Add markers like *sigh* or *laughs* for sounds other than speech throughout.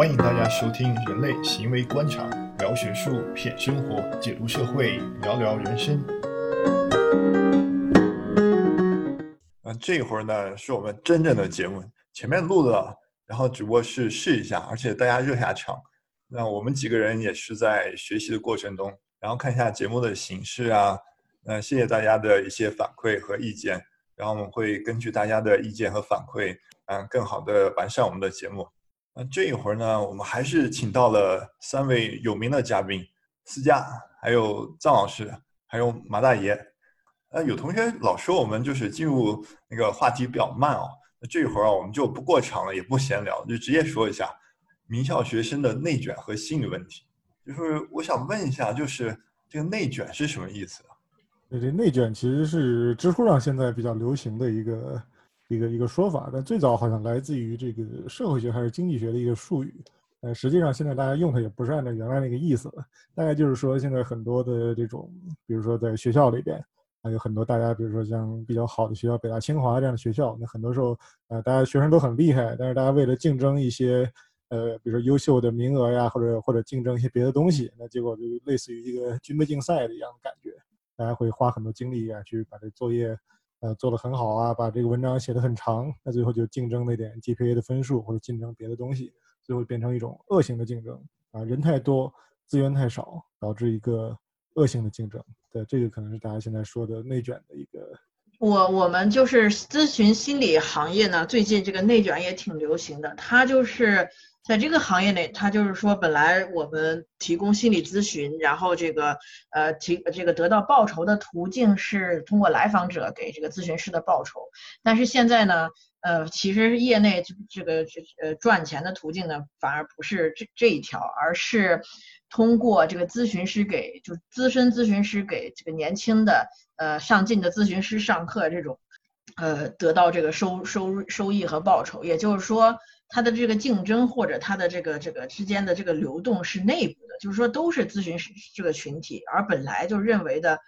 欢迎大家收听《人类行为观察》，聊学术，品生活，解读社会，聊聊人生。嗯，这会儿呢，是我们真正的节目，前面录了，然后只不过是试一下，而且大家热下场。那我们几个人也是在学习的过程中，然后看一下节目的形式啊。那谢谢大家的一些反馈和意见，然后我们会根据大家的意见和反馈，嗯，更好的完善我们的节目。这一会儿呢，我们还是请到了三位有名的嘉宾，思佳，还有臧老师，还有马大爷。呃，有同学老说我们就是进入那个话题比较慢哦。那这一会儿啊，我们就不过场了，也不闲聊，就直接说一下名校学生的内卷和心理问题。就是我想问一下，就是这个内卷是什么意思？对，这内卷其实是知乎上现在比较流行的一个一个一个说法，但最早好像来自于这个社会学还是经济学的一个术语，呃，实际上现在大家用它也不是按照原来那个意思了，大概就是说现在很多的这种，比如说在学校里边，还有很多大家，比如说像比较好的学校，北大清华这样的学校，那很多时候，呃，大家学生都很厉害，但是大家为了竞争一些，呃，比如说优秀的名额呀，或者或者竞争一些别的东西，那结果就类似于一个军备竞赛的一样的感觉。大家会花很多精力啊，去把这作业，呃，做得很好啊，把这个文章写得很长，那最后就竞争那点 GPA 的分数，或者竞争别的东西，最后变成一种恶性的竞争啊，人太多，资源太少，导致一个恶性的竞争。对，这个可能是大家现在说的内卷的一个。我我们就是咨询心理行业呢，最近这个内卷也挺流行的，它就是。在这个行业内，他就是说，本来我们提供心理咨询，然后这个呃提这个得到报酬的途径是通过来访者给这个咨询师的报酬，但是现在呢，呃，其实业内这个这呃赚钱的途径呢，反而不是这这一条，而是通过这个咨询师给就资深咨询师给这个年轻的呃上进的咨询师上课这种，呃得到这个收收收益和报酬，也就是说。它的这个竞争或者它的这个这个之间的这个流动是内部的，就是说都是咨询师这个群体，而本来就认为的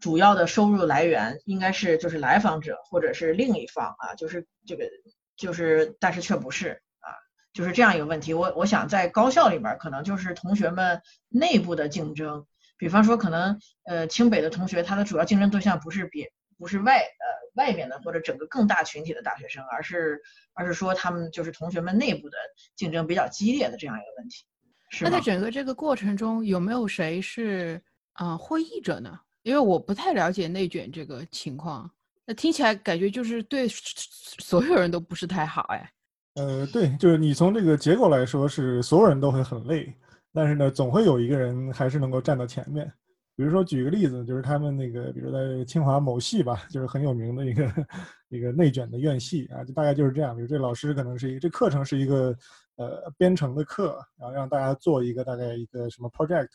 主要的收入来源应该是就是来访者或者是另一方啊，就是这个就是但是却不是啊，就是这样一个问题。我我想在高校里面可能就是同学们内部的竞争，比方说可能呃清北的同学他的主要竞争对象不是别不是外呃。外面的或者整个更大群体的大学生，而是而是说他们就是同学们内部的竞争比较激烈的这样一个问题。那在整个这个过程中，有没有谁是啊获益者呢？因为我不太了解内卷这个情况，那听起来感觉就是对所有人都不是太好哎。呃，对，就是你从这个结果来说，是所有人都会很累，但是呢，总会有一个人还是能够站到前面。比如说，举个例子，就是他们那个，比如在清华某系吧，就是很有名的一个一个内卷的院系啊，就大概就是这样。比如这老师可能是一个，这课程是一个呃编程的课，然后让大家做一个大概一个什么 project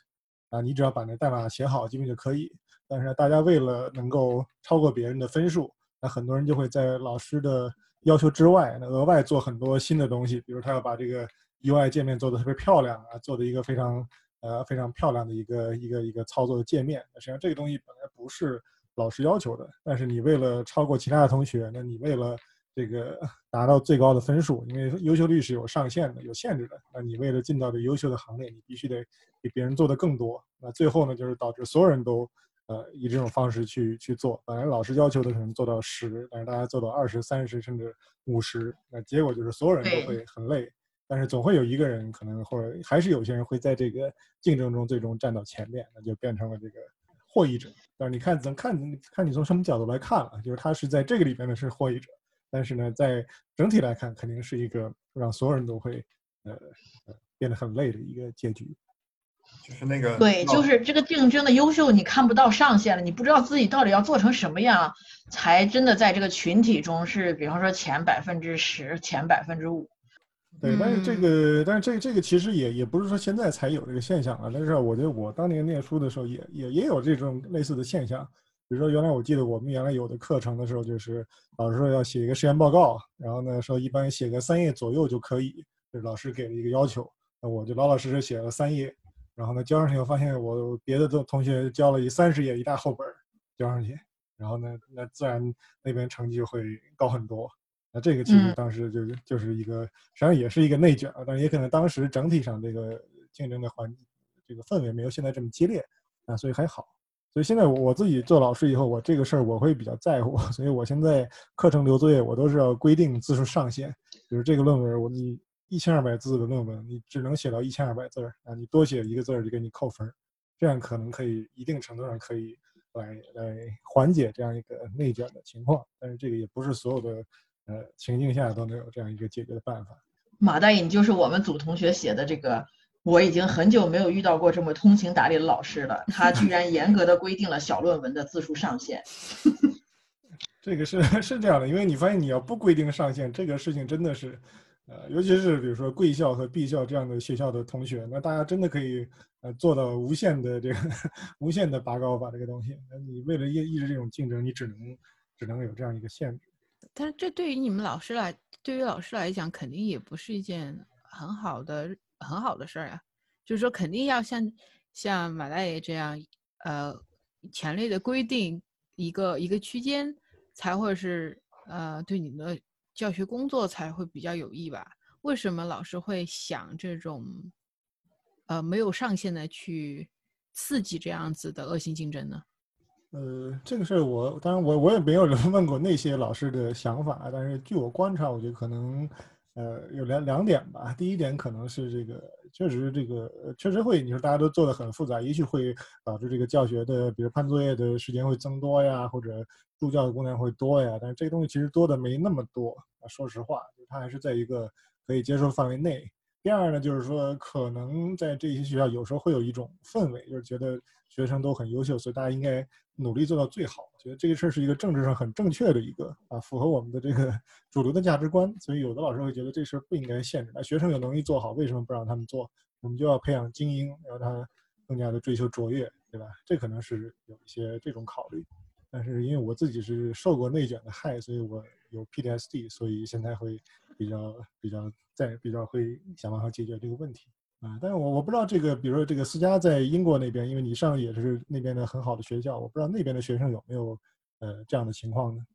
啊，你只要把那代码写好，基本就可以。但是大家为了能够超过别人的分数，那很多人就会在老师的要求之外，那额外做很多新的东西，比如他要把这个 UI 界面做的特别漂亮啊，做的一个非常。呃，非常漂亮的一个一个一个操作的界面。实际上，这个东西本来不是老师要求的，但是你为了超过其他的同学，那你为了这个 *laughs* 达到最高的分数，因为优秀率是有上限的、有限制的，那你为了进到这优秀的行列，你必须得比别人做的更多。那最后呢，就是导致所有人都呃以这种方式去去做。本来老师要求的可能做到十，但是大家做到二十三十甚至五十，那结果就是所有人都会很累。但是总会有一个人可能，或者还是有些人会在这个竞争中最终站到前面，那就变成了这个获益者。但是你看，怎看看你从什么角度来看了，就是他是在这个里边呢是获益者，但是呢，在整体来看，肯定是一个让所有人都会呃变得很累的一个结局。就是那个对，就是这个竞争的优秀，你看不到上限了，你不知道自己到底要做成什么样，才真的在这个群体中是，比方说前百分之十、前百分之五。对，但是这个，但是这这个其实也也不是说现在才有这个现象啊。但是我觉得我当年念书的时候也也也有这种类似的现象。比如说，原来我记得我们原来有的课程的时候，就是老师说要写一个实验报告，然后呢说一般写个三页左右就可以，是老师给了一个要求。那我就老老实实写了三页，然后呢交上去，我发现我别的同同学交了一三十页一大厚本交上去，然后呢那自然那边成绩就会高很多。那这个其实嗯。当时就就是一个，实际上也是一个内卷啊，但是也可能当时整体上这个竞争的环这个氛围没有现在这么激烈啊，所以还好。所以现在我我自己做老师以后，我这个事儿我会比较在乎，*laughs* 所以我现在课程留作业我都是要规定字数上限，比如这个论文我你一千二百字的论文，你只能写到一千二百字儿啊，你多写一个字儿就给你扣分儿，这样可能可以一定程度上可以来来缓解这样一个内卷的情况，但是这个也不是所有的呃情境下都能有这样一个解决的办法。马大隐就是我们组同学写的这个，我已经很久没有遇到过这么通情达理的老师了。他居然严格的规定了小论文的字数上限。*laughs* 这个是是这样的，因为你发现你要不规定上限，这个事情真的是，呃，尤其是比如说贵校和 B 校这样的学校的同学，那大家真的可以呃做到无限的这个 *laughs* 无限的拔高把这个东西。那你为了抑抑制这种竞争，你只能只能有这样一个限制。但是这对于你们老师来，对于老师来讲，肯定也不是一件很好的很好的事儿呀。就是说，肯定要像像马大爷这样，呃，强烈的规定一个一个区间，才会是呃对你们的教学工作才会比较有益吧？为什么老师会想这种呃没有上限的去刺激这样子的恶性竞争呢？呃，这个事儿我当然我我也没有问过那些老师的想法，但是据我观察，我觉得可能呃有两两点吧。第一点可能是这个确实这个确实会，你说大家都做的很复杂，也许会导致这个教学的，比如判作业的时间会增多呀，或者助教的工量会多呀。但是这个东西其实多的没那么多啊，说实话，它还是在一个可以接受范围内。第二呢，就是说可能在这些学校有时候会有一种氛围，就是觉得学生都很优秀，所以大家应该努力做到最好。觉得这个事儿是一个政治上很正确的一个啊，符合我们的这个 *laughs* 主流的价值观。所以有的老师会觉得这事儿不应该限制，那学生有能力做好，为什么不让他们做？我们就要培养精英，让他更加的追求卓越，对吧？这可能是有一些这种考虑。但是因为我自己是受过内卷的害，所以我有 PTSD，所以现在会比较比较在比较会想办法解决这个问题啊。但是我我不知道这个，比如说这个思佳在英国那边，因为你上也是那边的很好的学校，我不知道那边的学生有没有呃这样的情况呢？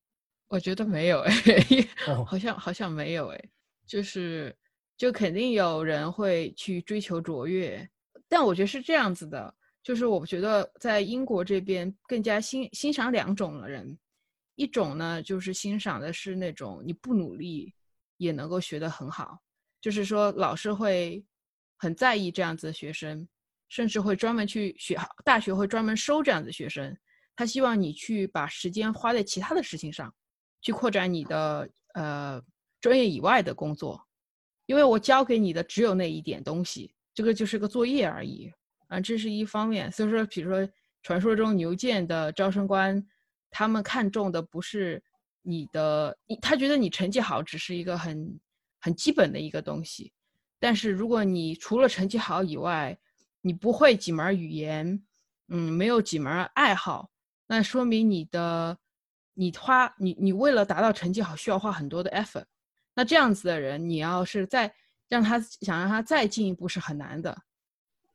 我觉得没有哎，*laughs* 哦好像好像没有哎，就是就肯定有人会去追求卓越，但我觉得是这样子的，就是我觉得在英国这边更加欣欣赏两种人，一种呢就是欣赏的是那种你不努力也能够学得很好，就是说老师会很在意这样子的学生，甚至会专门去学大学会专门收这样子的学生，他希望你去把时间花在其他的事情上。去扩展你的呃专业以外的工作，因为我教给你的只有那一点东西，这个就是个作业而已啊，这是一方面。所以说，比如说传说中牛剑的招生官，他们看重的不是你的，他觉得你成绩好只是一个很很基本的一个东西，但是如果你除了成绩好以外，你不会几门语言，嗯，没有几门爱好，那说明你的。你花你你为了达到成绩好，需要花很多的 effort。那这样子的人，你要是再让他想让他再进一步是很难的。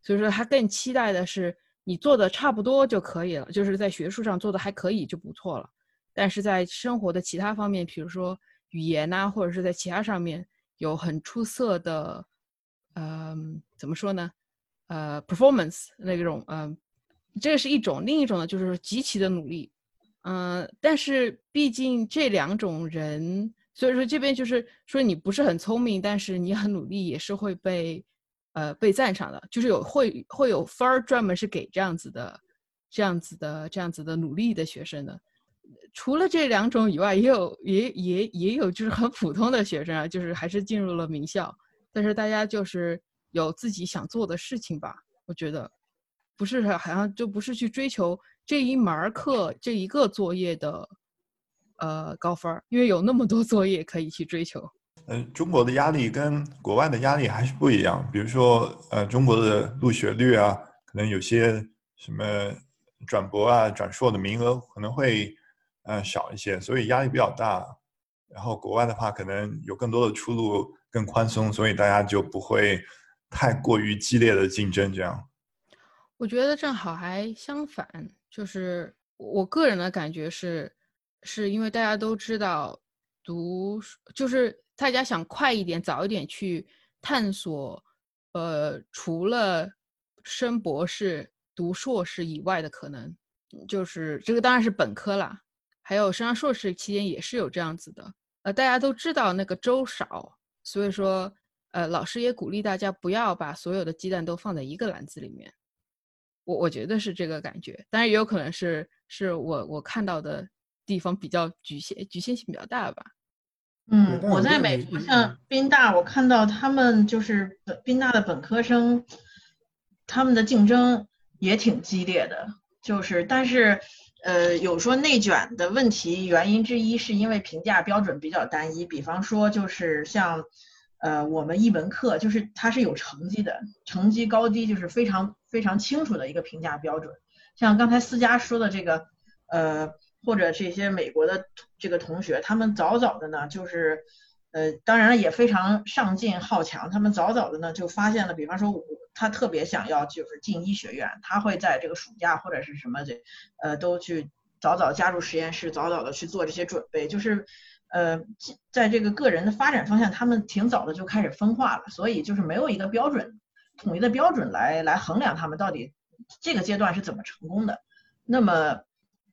所以说，他更期待的是你做的差不多就可以了，就是在学术上做的还可以就不错了。但是在生活的其他方面，比如说语言呐、或者是在其他上面有很出色的，呃，怎么说呢？呃，performance 那种，嗯、呃，这是一种。另一种呢，就是极其的努力。嗯、但是毕竟这两种人，所以说这边就是说你不是很聪明，但是你很努力，也是会被呃被赞赏的，就是有会会有分儿专门是给这样子的、这样子的、这样子的努力的学生的。除了这两种以外，也有也也也有就是很普通的学生啊，就是还是进入了名校，但是大家就是有自己想做的事情吧，我觉得不是好像就不是去追求。这一门课这一个作业的呃高分，因为有那么多作业可以去追求。嗯、中国的压力跟国外的压力还是不一样。比如说，呃，中国的入学率啊，可能有些什么转博啊、转硕的名额可能会呃少一些，所以压力比较大。然后国外的话，可能有更多的出路，更宽松，所以大家就不会太过于激烈的竞争这样。我觉得正好还相反。就是我个人的感觉是，是因为大家都知道，读，就是大家想快一点、早一点去探索，呃，除了升博士、读硕士以外的可能，就是这个当然是本科啦，还有升上硕士期间也是有这样子的。呃，大家都知道那个粥少，所以说，呃，老师也鼓励大家不要把所有的鸡蛋都放在一个篮子里面。我我觉得是这个感觉，当然也有可能是是我我看到的地方比较局限，局限性比较大吧。嗯，我在美国像宾大，我看到他们就是宾大的本科生，他们的竞争也挺激烈的，就是但是。呃，有说内卷的问题，原因之一是因为评价标准比较单一。比方说，就是像，呃，我们一门课就是它是有成绩的，成绩高低就是非常非常清楚的一个评价标准。像刚才思佳说的这个，呃，或者这些美国的这个同学，他们早早的呢，就是，呃，当然了也非常上进好强，他们早早的呢就发现了，比方说我。他特别想要就是进医学院，他会在这个暑假或者是什么这，呃，都去早早加入实验室，早早的去做这些准备。就是，呃，在这个个人的发展方向，他们挺早的就开始分化了，所以就是没有一个标准，统一的标准来来衡量他们到底这个阶段是怎么成功的。那么，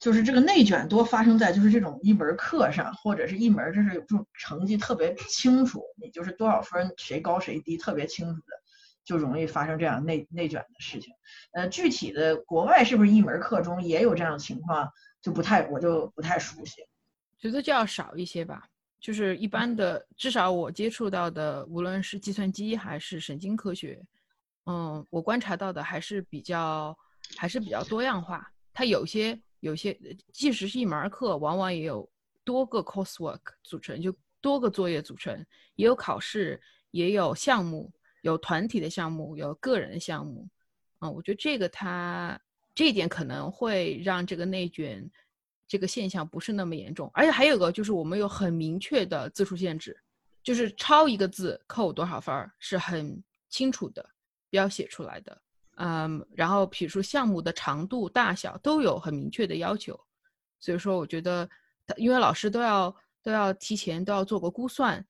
就是这个内卷多发生在就是这种一门课上，或者是一门就是有这种成绩特别清楚，你就是多少分谁高谁低特别清楚的。就容易发生这样内内卷的事情，呃，具体的国外是不是一门课中也有这样的情况，就不太我就不太熟悉，觉得就要少一些吧。就是一般的，至少我接触到的，无论是计算机还是神经科学，嗯，我观察到的还是比较还是比较多样化。它有些有些，即使是一门课，往往也有多个 coursework 组成，就多个作业组成，也有考试，也有项目。有团体的项目，有个人的项目，啊，我觉得这个它这一点可能会让这个内卷这个现象不是那么严重，而且还有个就是我们有很明确的字数限制，就是抄一个字扣多少分儿是很清楚的标写出来的，嗯，然后比如说项目的长度、大小都有很明确的要求，所以说我觉得，因为老师都要都要提前都要做个估算。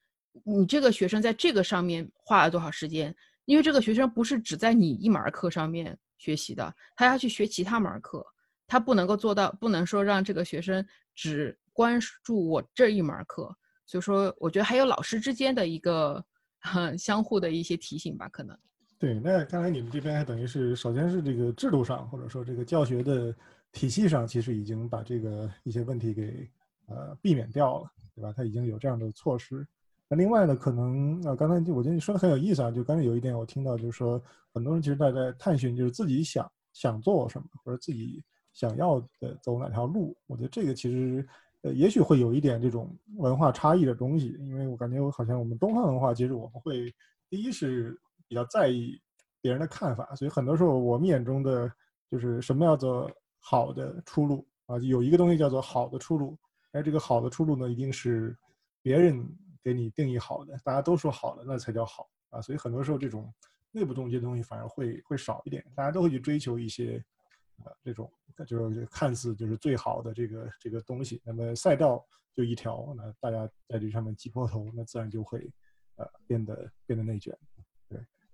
你这个学生在这个上面花了多少时间？因为这个学生不是只在你一门课上面学习的，他要去学其他门课，他不能够做到，不能说让这个学生只关注我这一门课。所以说，我觉得还有老师之间的一个 *laughs* 相互的一些提醒吧，可能。对，那看来你们这边还等于是，首先是这个制度上，或者说这个教学的体系上，其实已经把这个一些问题给呃避免掉了，对吧？他已经有这样的措施。那另外呢，可能啊，刚才我觉得你说的很有意思啊。就刚才有一点我听到，就是说很多人其实在在探寻，就是自己想想做什么，或者自己想要的走哪条路。我觉得这个其实呃，也许会有一点这种文化差异的东西，因为我感觉我好像我们东方文化，其实我们会第一是比较在意别人的看法，所以很多时候我们眼中的就是什么叫做好的出路啊，有一个东西叫做好的出路，而，这个好的出路呢，一定是别人。给你定义好的，大家都说好的，那才叫好啊！所以很多时候这种内部动机的东西反而会会少一点，大家都会去追求一些啊这种就是看似就是最好的这个这个东西。那么赛道就一条，那大家在这上面挤破头，那自然就会呃变得变得内卷。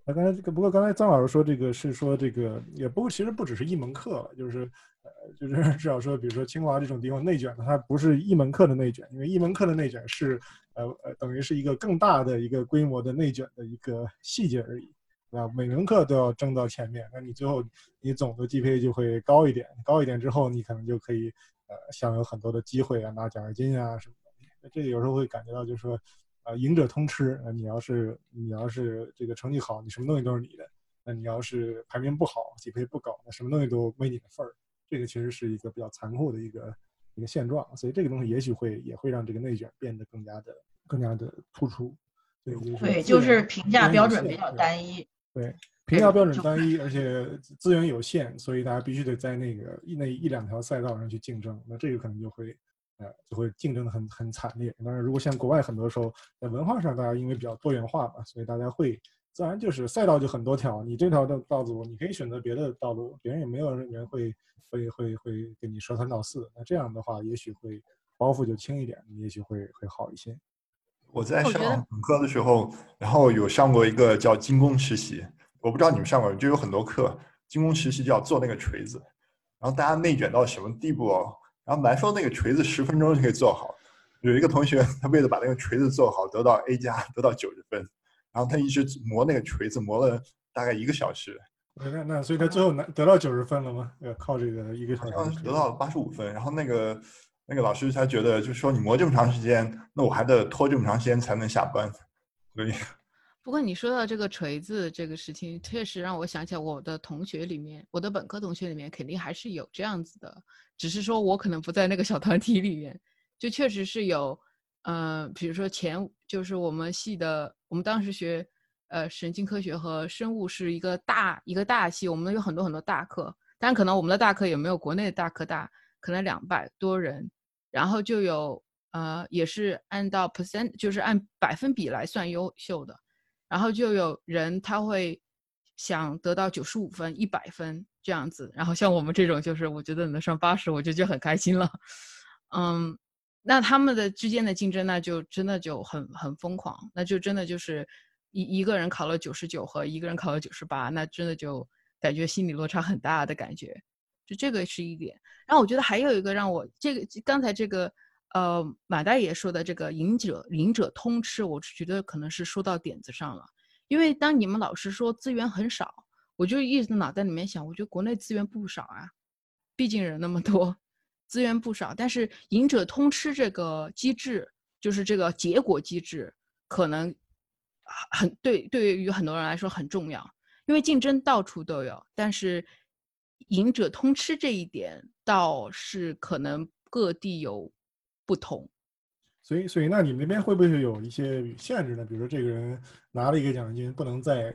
那刚才这个不过刚才张老师说这个是说这个也不其实不只是一门课了，就是呃。就是 *laughs* 至少说，比如说清华这种地方内卷，它不是一门课的内卷，因为一门课的内卷是，呃呃，等于是一个更大的一个规模的内卷的一个细节而已，对吧？每门课都要争到前面，那你最后你总的 GPA 就会高一点，高一点之后，你可能就可以呃享有很多的机会啊，拿奖学金啊什么的。那这个有时候会感觉到，就是说，呃，赢者通吃。你要是你要是这个成绩好，你什么东西都是你的；那你要是排名不好，GPA 不高，那什么东西都没你的份儿。这个其实是一个比较残酷的一个一个现状，所以这个东西也许会也会让这个内卷变得更加的更加的突出。对，对，就是评价标准比较单一。对，评价标准单一，而且资源有限，所以大家必须得在那个一那一两条赛道上去竞争。那这个可能就会呃就会竞争的很很惨烈。当然，如果像国外很多时候在文化上，大家因为比较多元化嘛，所以大家会。自然就是赛道就很多条，你这条的道路你可以选择别的道路，别人也没有人会会会会跟你说三道四。那这样的话，也许会包袱就轻一点，也许会会好一些。我在上本科的时候，然后有上过一个叫精工实习，我不知道你们上过，就有很多课，精工实习就要做那个锤子，然后大家内卷到什么地步哦？然后本来说那个锤子十分钟就可以做好，有一个同学他为了把那个锤子做好，得到 A 加，得到九十分，然后他一直磨那个锤子，磨了大概一个小时，那那所以他最后拿得到九十分了吗？要靠这个一个小时得到了八十五分，然后那个那个老师他觉得就是说你磨这么长时间，那我还得拖这么长时间才能下班，所以不过你说到这个锤子这个事情，确实让我想起来我的同学里面，我的本科同学里面肯定还是有这样子的，只是说我可能不在那个小团体里面，就确实是有，呃，比如说前就是我们系的，我们当时学呃神经科学和生物是一个大一个大系，我们有很多很多大课，但可能我们的大课也没有国内的大课大，可能两百多人，然后就有呃也是按照 percent 就是按百分比来算优秀的。然后就有人他会想得到九十五分、一百分这样子，然后像我们这种，就是我觉得能上八十，我就就很开心了。嗯，那他们的之间的竞争，那就真的就很很疯狂，那就真的就是一一个人考了九十九和一个人考了九十八，那真的就感觉心理落差很大的感觉。就这个是一点。然后我觉得还有一个让我这个刚才这个呃马大爷说的这个赢者赢者通吃，我觉得可能是说到点子上了。因为当你们老师说资源很少，我就一直脑袋里面想，我觉得国内资源不少啊，毕竟人那么多，资源不少。但是赢者通吃这个机制，就是这个结果机制，可能很对对于很多人来说很重要，因为竞争到处都有，但是赢者通吃这一点倒是可能各地有不同。所以，所以那你们那边会不会有一些限制呢？比如说，这个人拿了一个奖金，不能再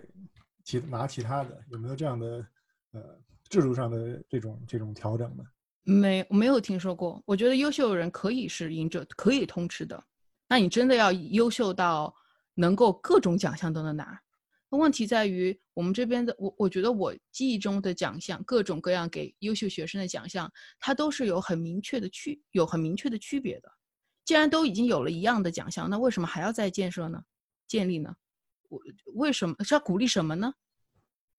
其拿其他的，有没有这样的呃制度上的这种这种调整呢？没没有听说过。我觉得优秀的人可以是赢者，可以通吃的。那你真的要优秀到能够各种奖项都能拿。那问题在于我们这边的，我我觉得我记忆中的奖项，各种各样给优秀学生的奖项，它都是有很明确的区，有很明确的区别的。既然都已经有了一样的奖项，那为什么还要再建设呢？建立呢？我为什么是要鼓励什么呢？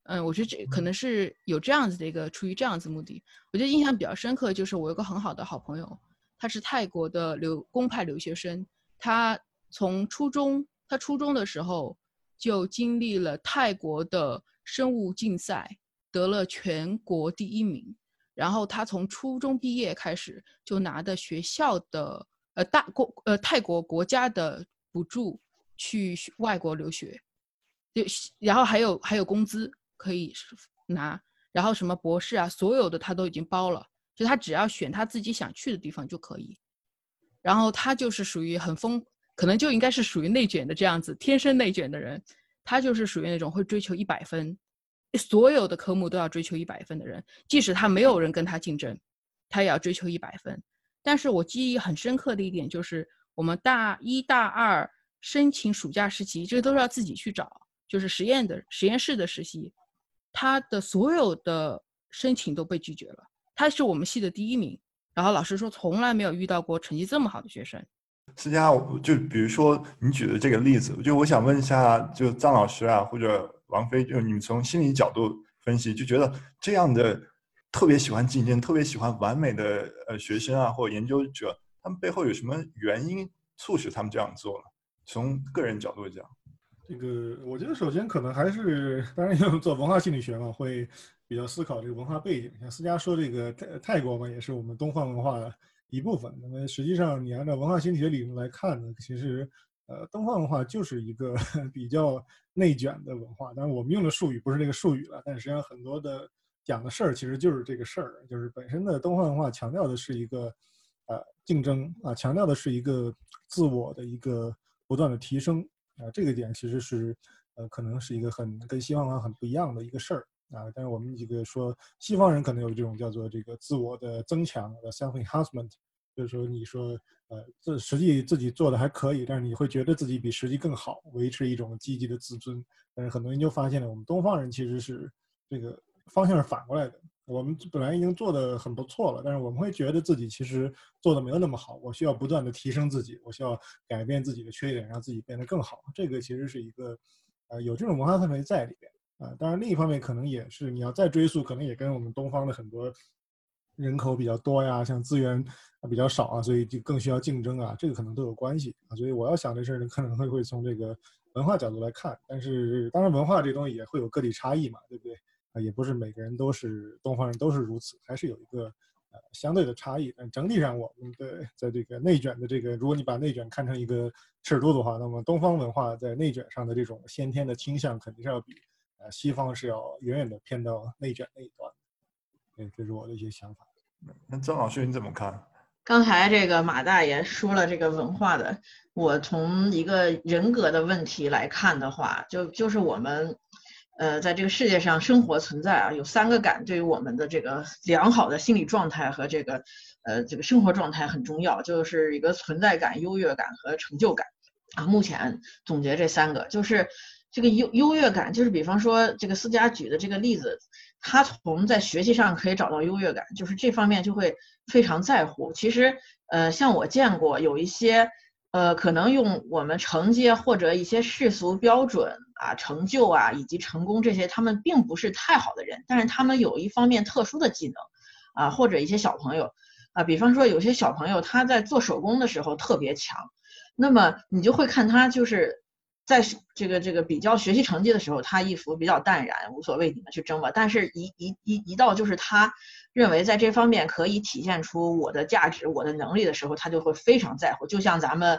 嗯，我觉得这可能是有这样子的一个出于这样子目的。我觉得印象比较深刻就是我有个很好的好朋友，他是泰国的留公派留学生，他从初中他初中的时候就经历了泰国的生物竞赛，得了全国第一名。然后他从初中毕业开始就拿的学校的。呃，大国呃泰国国家的补助去外国留学，就然后还有还有工资可以拿，然后什么博士啊，所有的他都已经包了，就他只要选他自己想去的地方就可以。然后他就是属于很疯，可能就应该是属于内卷的这样子，天生内卷的人，他就是属于那种会追求一百分，所有的科目都要追求一百分的人，即使他没有人跟他竞争，他也要追求一百分。但是我记忆很深刻的一点就是，我们大一大二申请暑假实习，这都是要自己去找，就是实验的实验室的实习，他的所有的申请都被拒绝了。他是我们系的第一名，然后老师说从来没有遇到过成绩这么好的学生。思佳，就比如说你举的这个例子，就我想问一下，就张老师啊，或者王菲，就你们从心理角度分析，就觉得这样的。特别喜欢竞争、特别喜欢完美的呃学生啊，或者研究者，他们背后有什么原因促使他们这样做呢？从个人角度讲，这个我觉得首先可能还是，当然要做文化心理学嘛，会比较思考这个文化背景。像思佳说这个泰泰国嘛，也是我们东方文化的一部分。那么实际上，你按照文化心理学理论来看呢，其实呃东方文化就是一个 *laughs* 比较内卷的文化。当然我们用的术语不是这个术语了，但实际上很多的。讲的事儿其实就是这个事儿，就是本身的东方文化强调的是一个，呃，竞争啊，强调的是一个自我的一个不断的提升啊，这个点其实是，呃，可能是一个很跟西方文化很不一样的一个事儿啊。但是我们几个说，西方人可能有这种叫做这个自我的增强的 self enhancement，就是说你说，呃，自实际自己做的还可以，但是你会觉得自己比实际更好，维持一种积极的自尊。但是很多研究发现了，我们东方人其实是这个。方向是反过来的我们本来已经做的很不错了，但是我们会觉得自己其实做的没有那么好，我需要不断的提升自己，我需要改变自己的缺点，让自己变得更好。这个其实是一个，呃，有这种文化氛围在里边啊。当然，另一方面可能也是你要再追溯，可能也跟我们东方的很多人口比较多呀，像资源比较少啊，所以就更需要竞争啊，这个可能都有关系啊。所以我要想这事儿呢，可能会会从这个文化角度来看，但是当然文化这东西也会有个体差异嘛，对不对？啊，也不是每个人都是东方人都是如此，还是有一个呃相对的差异。但整体上，我们的在这个内卷的这个，如果你把内卷看成一个尺度的话，那么东方文化在内卷上的这种先天的倾向，肯定是要比呃西方是要远远的偏到内卷那一端。对，这是我的一些想法。那张老师你怎么看？刚才这个马大爷说了这个文化的，我从一个人格的问题来看的话，就就是我们。呃，在这个世界上生活存在啊，有三个感对于我们的这个良好的心理状态和这个呃这个生活状态很重要，就是一个存在感、优越感和成就感啊。目前总结这三个，就是这个优优越感，就是比方说这个思佳举的这个例子，他从在学习上可以找到优越感，就是这方面就会非常在乎。其实呃，像我见过有一些呃，可能用我们承接或者一些世俗标准。啊，成就啊，以及成功这些，他们并不是太好的人，但是他们有一方面特殊的技能，啊，或者一些小朋友，啊，比方说有些小朋友他在做手工的时候特别强，那么你就会看他就是在这个这个比较学习成绩的时候，他一副比较淡然，无所谓，你们去争吧。但是，一一一一到就是他认为在这方面可以体现出我的价值、我的能力的时候，他就会非常在乎，就像咱们。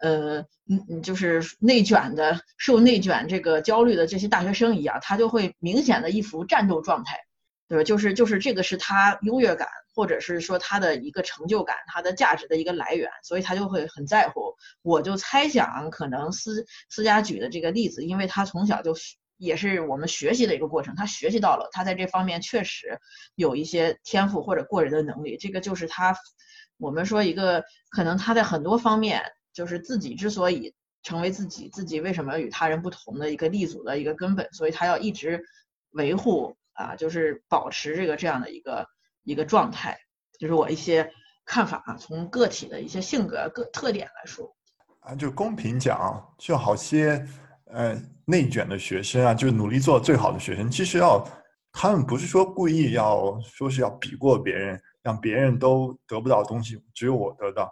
呃，嗯嗯，就是内卷的，受内卷这个焦虑的这些大学生一样，他就会明显的一副战斗状态，对吧？就是就是这个是他优越感，或者是说他的一个成就感，他的价值的一个来源，所以他就会很在乎。我就猜想，可能思思佳举的这个例子，因为他从小就也是我们学习的一个过程，他学习到了，他在这方面确实有一些天赋或者过人的能力，这个就是他，我们说一个可能他在很多方面。就是自己之所以成为自己，自己为什么与他人不同的一个立足的一个根本，所以他要一直维护啊，就是保持这个这样的一个一个状态，就是我一些看法啊，从个体的一些性格个特点来说啊，就公平讲，就好些呃内卷的学生啊，就是努力做最好的学生，其实要他们不是说故意要说是要比过别人，让别人都得不到东西，只有我得到。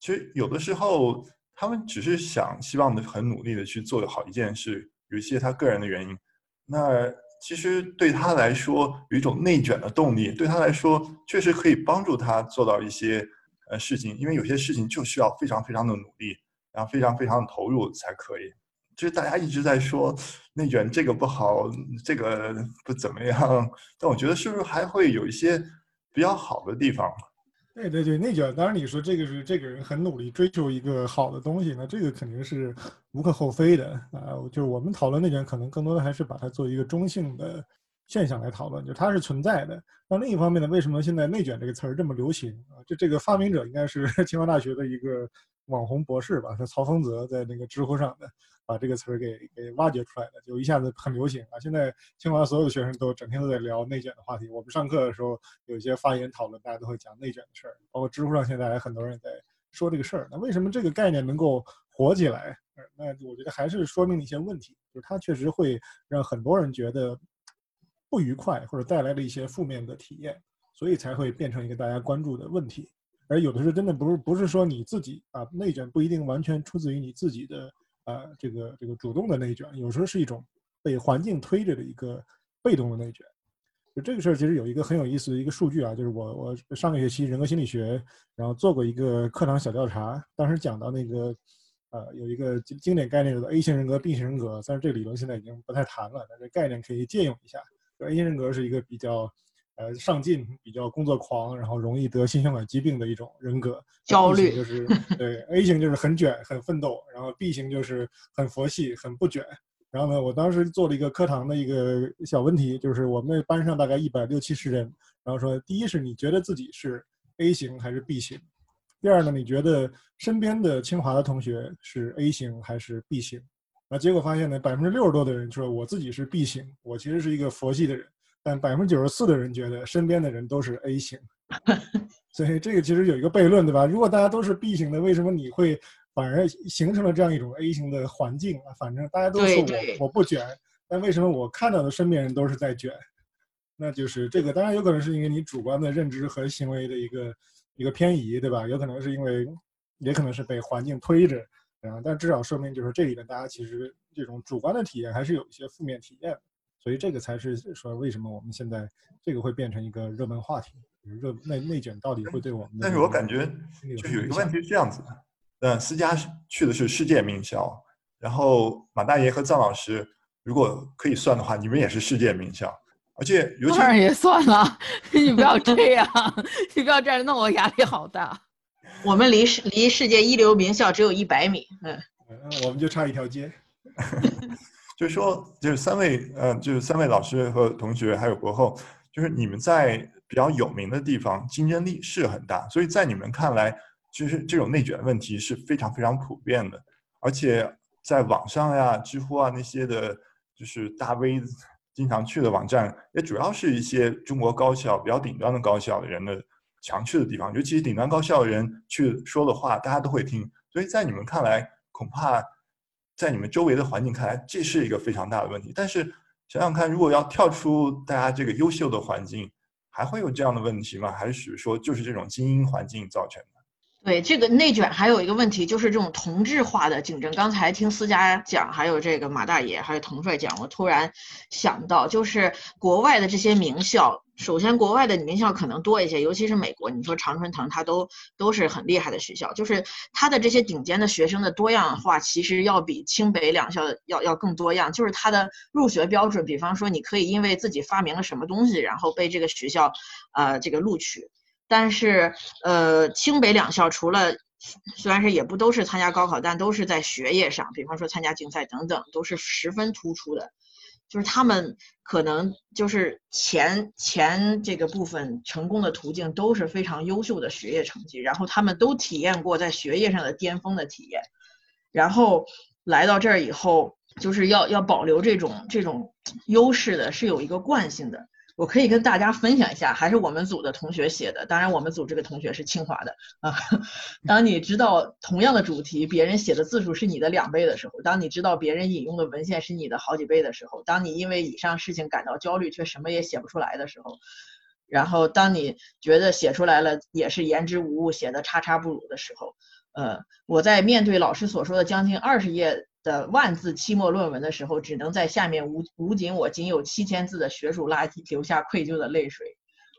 其实有的时候，他们只是想希望的很努力的去做好一件事，有一些他个人的原因。那其实对他来说，有一种内卷的动力，对他来说确实可以帮助他做到一些呃事情，因为有些事情就需要非常非常的努力，然后非常非常的投入才可以。就是大家一直在说内卷这个不好，这个不怎么样，但我觉得是不是还会有一些比较好的地方？对对对，内卷当然你说这个是这个人很努力追求一个好的东西，那这个肯定是无可厚非的啊。就是我们讨论内卷，可能更多的还是把它作为一个中性的现象来讨论，就它是存在的。那另一方面呢，为什么现在内卷这个词儿这么流行啊？就这个发明者应该是 *laughs* 清华大学的一个网红博士吧，是曹丰泽在那个知乎上的。把这个词儿给给挖掘出来的，就一下子很流行啊！现在清华所有的学生都整天都在聊内卷的话题。我们上课的时候有一些发言讨论，大家都会讲内卷的事儿，包括知乎上现在还很多人在说这个事儿。那为什么这个概念能够火起来？那我觉得还是说明了一些问题，就是它确实会让很多人觉得不愉快，或者带来了一些负面的体验，所以才会变成一个大家关注的问题。而有的时候真的不是不是说你自己啊，内卷不一定完全出自于你自己的。呃，这个这个主动的内卷，有时候是一种被环境推着的一个被动的内卷。就这个事儿，其实有一个很有意思的一个数据啊，就是我我上个学期人格心理学，然后做过一个课堂小调查，当时讲到那个呃有一个经经典概念叫做 A 型人格、B 型人格，但是这个理论现在已经不太谈了，但是概念可以借用一下。A 型人格是一个比较。呃，上进，比较工作狂，然后容易得心血管疾病的一种人格。焦虑就是对 A 型就是很卷，很奋斗，然后 B 型就是很佛系，很不卷。然后呢，我当时做了一个课堂的一个小问题，就是我们班上大概一百六七十人，然后说，第一是你觉得自己是 A 型还是 B 型？第二呢，你觉得身边的清华的同学是 A 型还是 B 型？那结果发现呢，百分之六十多的人说我自己是 B 型，我其实是一个佛系的人。但百分之九十四的人觉得身边的人都是 A 型。*laughs* 所以这个其实有一个悖论，对吧？如果大家都是 B 型的，为什么你会反而形成了这样一种 A 型的环境啊？反正大家都说我我不卷，但为什么我看到的身边人都是在卷？那就是这个，当然有可能是因为你主观的认知和行为的一个一个偏移，对吧？有可能是因为，也可能是被环境推着，啊，但至少说明就是这里面大家其实这种主观的体验还是有一些负面体验，所以这个才是说为什么我们现在这个会变成一个热门话题。热内内卷到底会对我们？但是我感觉就有一个问题是这样子的，嗯，思佳去的是世界名校，然后马大爷和藏老师如果可以算的话，你们也是世界名校，而且尤其当然也算了，*laughs* 你不要这样，*laughs* 你不要这样，那我压力好大。我们离世离世界一流名校只有一百米，嗯，我们就差一条街。*laughs* 就是说，就是三位，嗯，就是三位老师和同学还有博后，就是你们在。比较有名的地方，竞争力是很大，所以在你们看来，其实这种内卷问题是非常非常普遍的，而且在网上呀、知乎啊那些的，就是大 V 经常去的网站，也主要是一些中国高校比较顶端的高校的人的常去的地方，尤其是顶端高校的人去说的话，大家都会听。所以在你们看来，恐怕在你们周围的环境看来，这是一个非常大的问题。但是想想看，如果要跳出大家这个优秀的环境，还会有这样的问题吗？还是说就是这种精英环境造成的？对这个内卷还有一个问题，就是这种同质化的竞争。刚才听思佳讲，还有这个马大爷，还有腾帅讲，我突然想到，就是国外的这些名校。首先，国外的名校可能多一些，尤其是美国。你说常春藤，它都都是很厉害的学校，就是它的这些顶尖的学生的多样化，其实要比清北两校要要更多样。就是它的入学标准，比方说你可以因为自己发明了什么东西，然后被这个学校，呃，这个录取。但是，呃，清北两校除了虽然是也不都是参加高考，但都是在学业上，比方说参加竞赛等等，都是十分突出的。就是他们可能就是前前这个部分成功的途径都是非常优秀的学业成绩，然后他们都体验过在学业上的巅峰的体验，然后来到这儿以后，就是要要保留这种这种优势的，是有一个惯性的。我可以跟大家分享一下，还是我们组的同学写的。当然，我们组这个同学是清华的啊。*laughs* 当你知道同样的主题，别人写的字数是你的两倍的时候，当你知道别人引用的文献是你的好几倍的时候，当你因为以上事情感到焦虑却什么也写不出来的时候，然后当你觉得写出来了也是言之无物，写的差差不如的时候，呃，我在面对老师所说的将近二十页。的万字期末论文的时候，只能在下面无无仅我仅有七千字的学术垃圾留下愧疚的泪水。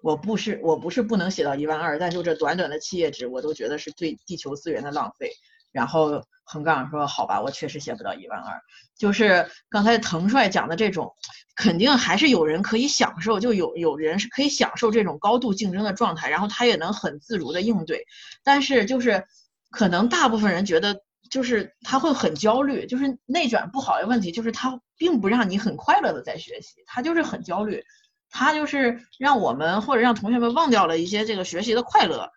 我不是我不是不能写到一万二，但就这短短的七页纸，我都觉得是对地球资源的浪费。然后横杠说：“好吧，我确实写不到一万二。”就是刚才滕帅讲的这种，肯定还是有人可以享受，就有有人是可以享受这种高度竞争的状态，然后他也能很自如的应对。但是就是可能大部分人觉得。就是他会很焦虑，就是内卷不好的问题，就是他并不让你很快乐的在学习，他就是很焦虑，他就是让我们或者让同学们忘掉了一些这个学习的快乐。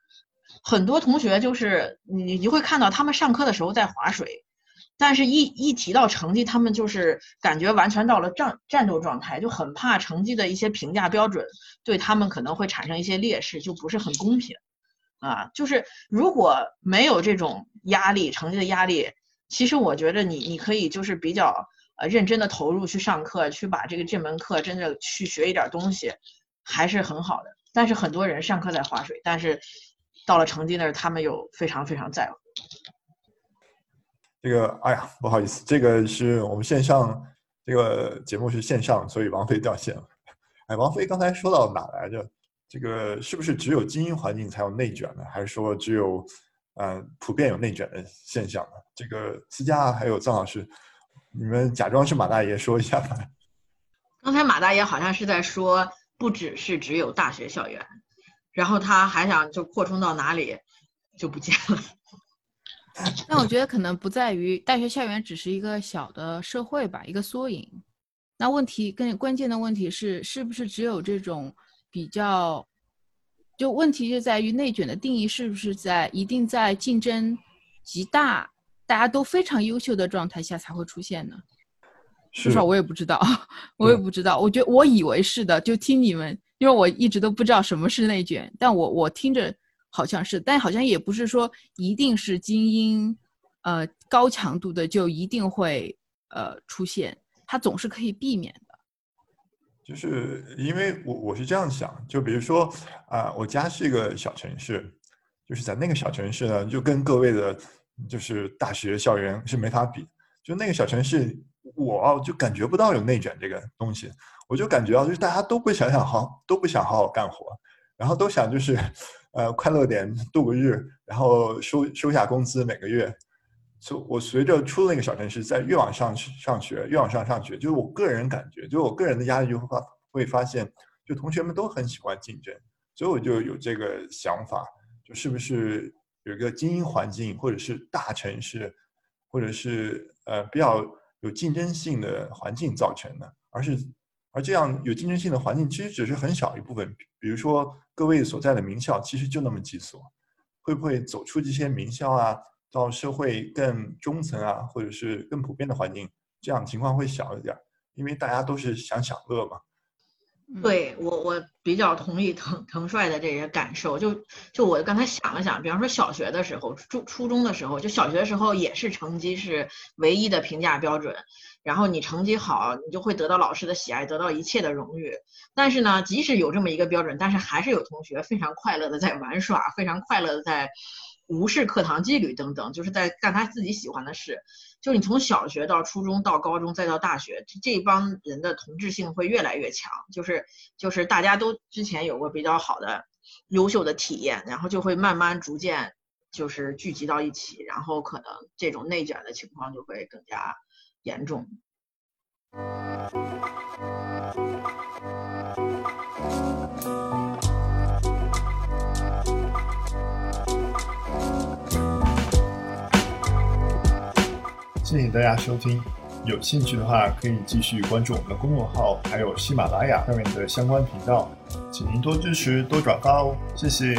很多同学就是你你会看到他们上课的时候在划水，但是一一提到成绩，他们就是感觉完全到了战战斗状态，就很怕成绩的一些评价标准对他们可能会产生一些劣势，就不是很公平。啊，就是如果没有这种压力，成绩的压力，其实我觉得你你可以就是比较呃认真的投入去上课，去把这个这门课真的去学一点东西，还是很好的。但是很多人上课在划水，但是到了成绩那儿，他们又非常非常在乎。这个，哎呀，不好意思，这个是我们线上这个节目是线上，所以王菲掉线了。哎，王菲刚才说到哪来着？这个是不是只有精英环境才有内卷呢？还是说只有，呃，普遍有内卷的现象呢？这个思佳还有臧老师，你们假装是马大爷说一下吧。刚才马大爷好像是在说，不只是只有大学校园，然后他还想就扩充到哪里，就不见了。*laughs* 那我觉得可能不在于大学校园只是一个小的社会吧，一个缩影。那问题更关键的问题是，是不是只有这种？比较，就问题就在于内卷的定义是不是在一定在竞争极大、大家都非常优秀的状态下才会出现呢？是至少我也不知道，*laughs* 我也不知道。我觉得我以为是的，就听你们，因为我一直都不知道什么是内卷，但我我听着好像是，但好像也不是说一定是精英，呃，高强度的就一定会呃出现，它总是可以避免的。就是因为我我是这样想，就比如说啊、我家是一个小城市，就是在那个小城市呢，就跟各位的，就是大学校园是没法比。就那个小城市，我就感觉不到有内卷这个东西，我就感觉到就是大家都不想想好，都不想好好干活，然后都想就是，呃，快乐点度个日，然后收收下工资每个月。所我随着出了那个小城市，在越往上上学，越往上上学，就是我个人感觉，就我个人的压力就会发会发现，就同学们都很喜欢竞争，所以我就有这个想法，就是不是有一个精英环境，或者是大城市，或者是呃比较有竞争性的环境造成的，而是而这样有竞争性的环境其实只是很小一部分，比如说各位所在的名校其实就那么几所，会不会走出这些名校啊，到社会更中层啊，或者是更普遍的环境，这样情况会小一点儿，因为大家都是想享乐嘛。嗯，对我，我比较同意腾腾帅的这些感受。就就我刚才想了想，比方说小学的时候、初初中的时候，就小学的时候也是成绩是唯一的评价标准，然后你成绩好，你就会得到老师的喜爱，得到一切的荣誉。但是呢，即使有这么一个标准，但是还是有同学非常快乐的在玩耍，非常快乐的在无视课堂纪律等等，就是在干他自己喜欢的事。就是你从小学到初中到高中再到大学，这这帮人的同质性会越来越强，就是就是大家都之前有过比较好的、优秀的体验，然后就会慢慢逐渐就是聚集到一起，然后可能这种内卷的情况就会更加严重。谢谢大家收听，有兴趣的话可以继续关注我们的公众号，还有喜马拉雅上面的相关频道，请您多支持、多转发哦，谢谢。